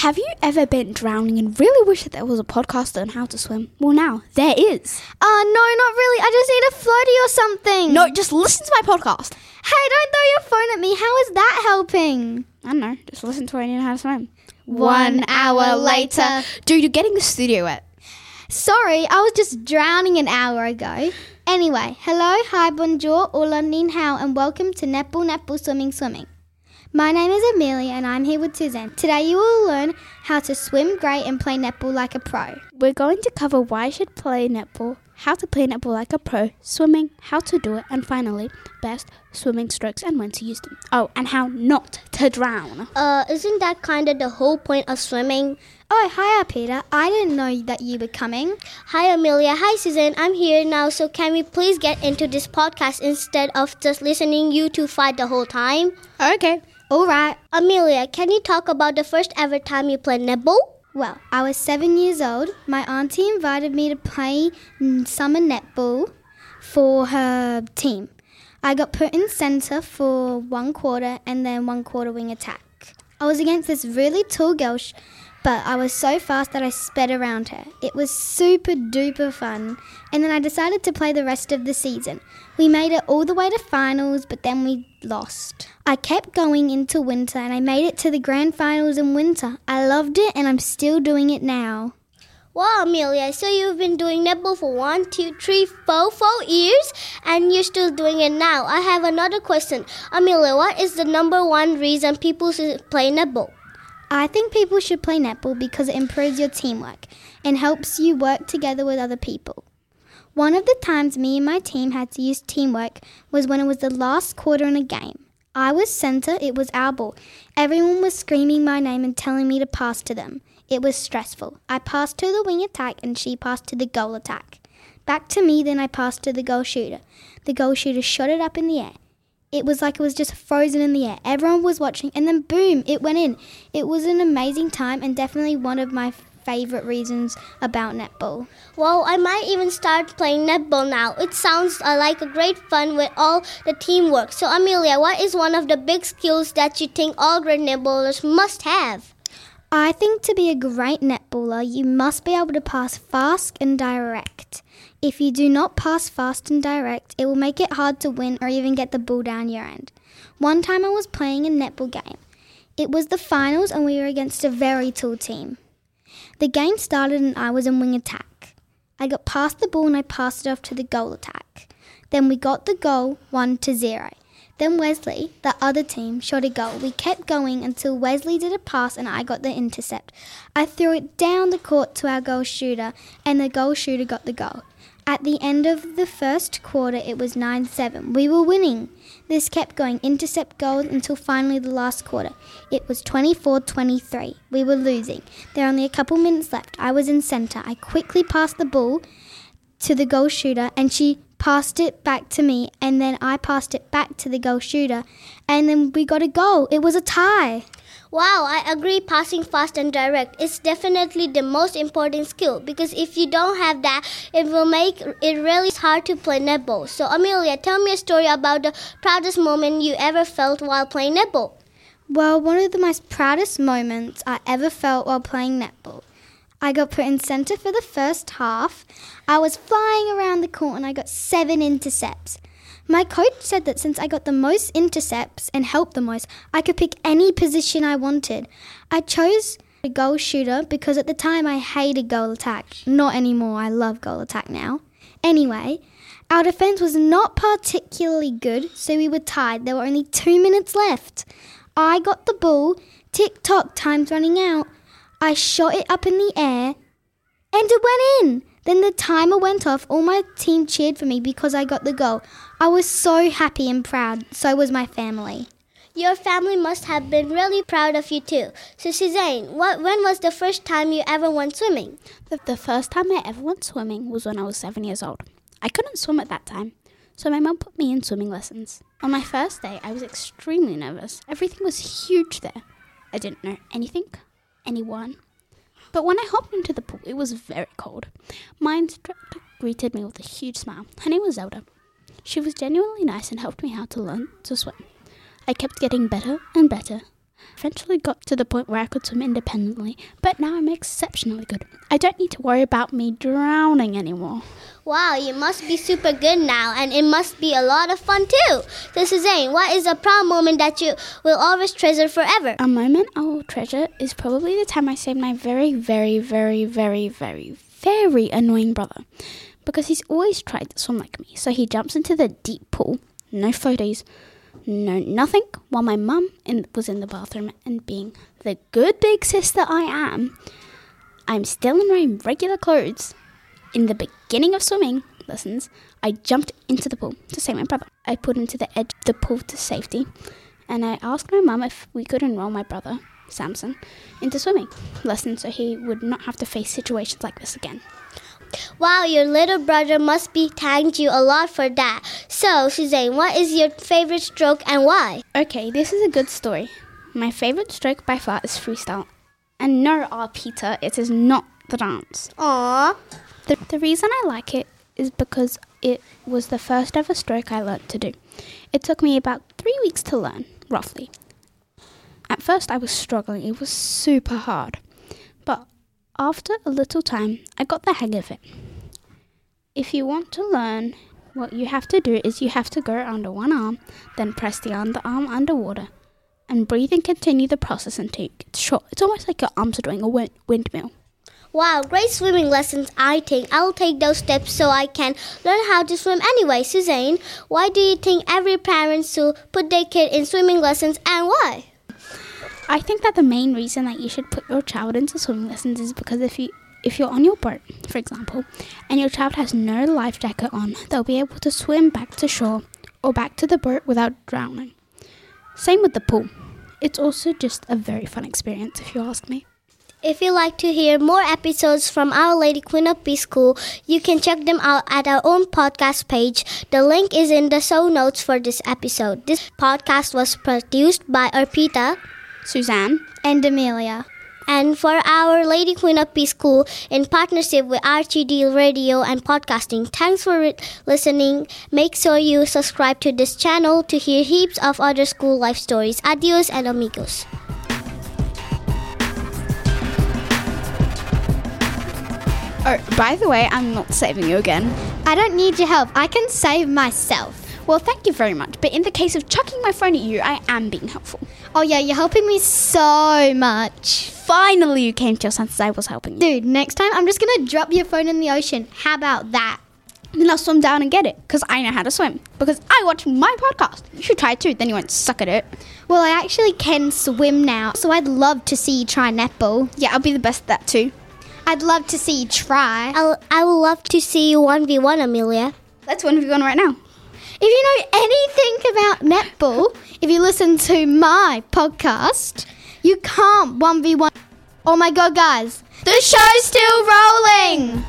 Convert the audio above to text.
Have you ever been drowning and really wish that there was a podcast on how to swim? Well, now there is. Uh, no, not really. I just need a floaty or something. No, just listen to my podcast. Hey, don't throw your phone at me. How is that helping? I don't know. Just listen to it and you know how to swim. One hour later. Dude, you're getting the studio wet. Sorry, I was just drowning an hour ago. Anyway, hello, hi, bonjour, hola, nin hao, and welcome to Netball Netball Swimming Swimming. My name is Amelia and I'm here with Suzan. Today you will learn how to swim great and play netball like a pro. We're going to cover why you should play netball, how to play netball like a pro, swimming, how to do it, and finally, best swimming strokes and when to use them. Oh, and how not to drown. Uh, isn't that kind of the whole point of swimming? Oh, hi, Arpita. I didn't know that you were coming. Hi, Amelia. Hi, Suzan. I'm here now, so can we please get into this podcast instead of just listening you two fight the whole time? Okay. All right. Amelia, can you talk about the first ever time you played netball? Well, I was seven years old. My auntie invited me to play mm, summer netball for her team. I got put in centre for one quarter and then one quarter wing attack. I was against this really tall girl, but I was so fast that I sped around her. It was super duper fun. And then I decided to play the rest of the season. We made it all the way to finals, but then we lost. I kept going into winter and I made it to the grand finals in winter. I loved it and I'm still doing it now. Wow, Amelia, so you've been doing netball for one, two, three, four, four years, and you're still doing it now. I have another question. Amelia, what is the number one reason people should play netball? I think people should play netball because it improves your teamwork and helps you work together with other people. One of the times me and my team had to use teamwork was when it was the last quarter in a game. I was centre, it was our ball. Everyone was screaming my name and telling me to pass to them. It was stressful. I passed to the wing attack and she passed to the goal attack. Back to me, then I passed to the goal shooter. The goal shooter shot it up in the air. It was like it was just frozen in the air. Everyone was watching, and then boom, it went in. It was an amazing time and definitely one of my favorite reasons about netball. Well, I might even start playing netball now. It sounds uh, like a great fun with all the teamwork. So, Amelia, what is one of the big skills that you think all great netballers must have? I think to be a great netballer, you must be able to pass fast and direct. If you do not pass fast and direct, it will make it hard to win or even get the ball down your end. One time I was playing a netball game. It was the finals and we were against a very tall team. The game started and I was in wing attack. I got past the ball and I passed it off to the goal attack. Then we got the goal 1 to 0. Then Wesley, the other team, shot a goal. We kept going until Wesley did a pass and I got the intercept. I threw it down the court to our goal shooter and the goal shooter got the goal. At the end of the first quarter, it was 9 7. We were winning. This kept going, intercept goals until finally the last quarter. It was 24 23. We were losing. There were only a couple minutes left. I was in centre. I quickly passed the ball to the goal shooter and she passed it back to me and then I passed it back to the goal shooter and then we got a goal. It was a tie. Wow, I agree. Passing fast and direct is definitely the most important skill because if you don't have that, it will make it really hard to play netball. So, Amelia, tell me a story about the proudest moment you ever felt while playing netball. Well, one of the most proudest moments I ever felt while playing netball. I got put in centre for the first half. I was flying around the court and I got seven intercepts. My coach said that since I got the most intercepts and helped the most, I could pick any position I wanted. I chose a goal shooter because at the time I hated goal attack. Not anymore, I love goal attack now. Anyway, our defense was not particularly good, so we were tied. There were only two minutes left. I got the ball, tick tock, time's running out. I shot it up in the air, and it went in. Then the timer went off. All my team cheered for me because I got the goal. I was so happy and proud. So was my family. Your family must have been really proud of you too. So, Suzan, what, when was the first time you ever went swimming? The, the first time I ever went swimming was when I was seven years old. I couldn't swim at that time, so my mum put me in swimming lessons. On my first day, I was extremely nervous. Everything was huge there. I didn't know anything, anyone. But when I hopped into the pool, it was very cold. My instructor greeted me with a huge smile. Her name was Zelda. She was genuinely nice and helped me how to learn to swim. I kept getting better and better. Eventually got to the point where I could swim independently, but now I'm exceptionally good. I don't need to worry about me drowning anymore. Wow, you must be super good now, and it must be a lot of fun too. So, Suzan, what is a proud moment that you will always treasure forever? A moment I will treasure is probably the time I saved my very, very, very, very, very, very annoying brother. Because he's always tried to swim like me. So he jumps into the deep pool, no floaties, no nothing, while my mum in, was in the bathroom and being the good big sister I am, I'm still in my regular clothes. In the beginning of swimming lessons, I jumped into the pool to save my brother. I put him to the edge of the pool to safety, and I asked my mum if we could enroll my brother, Samson, into swimming lessons so he would not have to face situations like this again. Wow, your little brother must be thanked you a lot for that. So, Suzan, what is your favorite stroke and why? Okay, this is a good story. My favorite stroke by far is freestyle. And no, Arpita, it is not the dance. Aww. The, the reason I like it is because it was the first ever stroke I learned to do. It took me about three weeks to learn, roughly. At first, I was struggling, it was super hard. After a little time, I got the hang of it. If you want to learn, what you have to do is you have to go under one arm, then press the other arm underwater, and breathe and continue the process until get short. It's almost like your arms are doing a wind- windmill. Wow, great swimming lessons. I think I'll take those steps so I can learn how to swim anyway. Suzan, why do you think every parent should put their kid in swimming lessons and why? I think that the main reason that you should put your child into swimming lessons is because if you if you're on your boat, for example, and your child has no life jacket on, they'll be able to swim back to shore or back to the boat without drowning. Same with the pool. It's also just a very fun experience if you ask me. If you'd like to hear more episodes from Our Lady Queen of Peace School, you can check them out at our own podcast page. The link is in the show notes for this episode. This podcast was produced by Arpita Suzan, And Amelia. and for Our Lady Queen of Peace School in partnership with RTD Radio and Podcasting. Thanks for listening. Make sure you subscribe to this channel to hear heaps of other school life stories. Adios and amigos. Oh, by the way, I'm not saving you again. I don't need your help. I can save myself. Well, thank you very much, but in the case of chucking my phone at you, I am being helpful. Oh, yeah, you're helping me so much. Finally, you came to your senses. I was helping you. Dude, next time I'm just gonna drop your phone in the ocean. How about that? Then I'll swim down and get it, because I know how to swim. Because I watch my podcast. You should try it too, then you won't suck at it. Well, I actually can swim now, so I'd love to see you try netball. Yeah, I'll be the best at that too. I'd love to see you try. I'll, I would love to see you 1v1, Amelia. Let's 1v1 right now. If you know anything about netball, if you listen to my podcast, you can't 1v1. Oh my god, guys, the show's still rolling!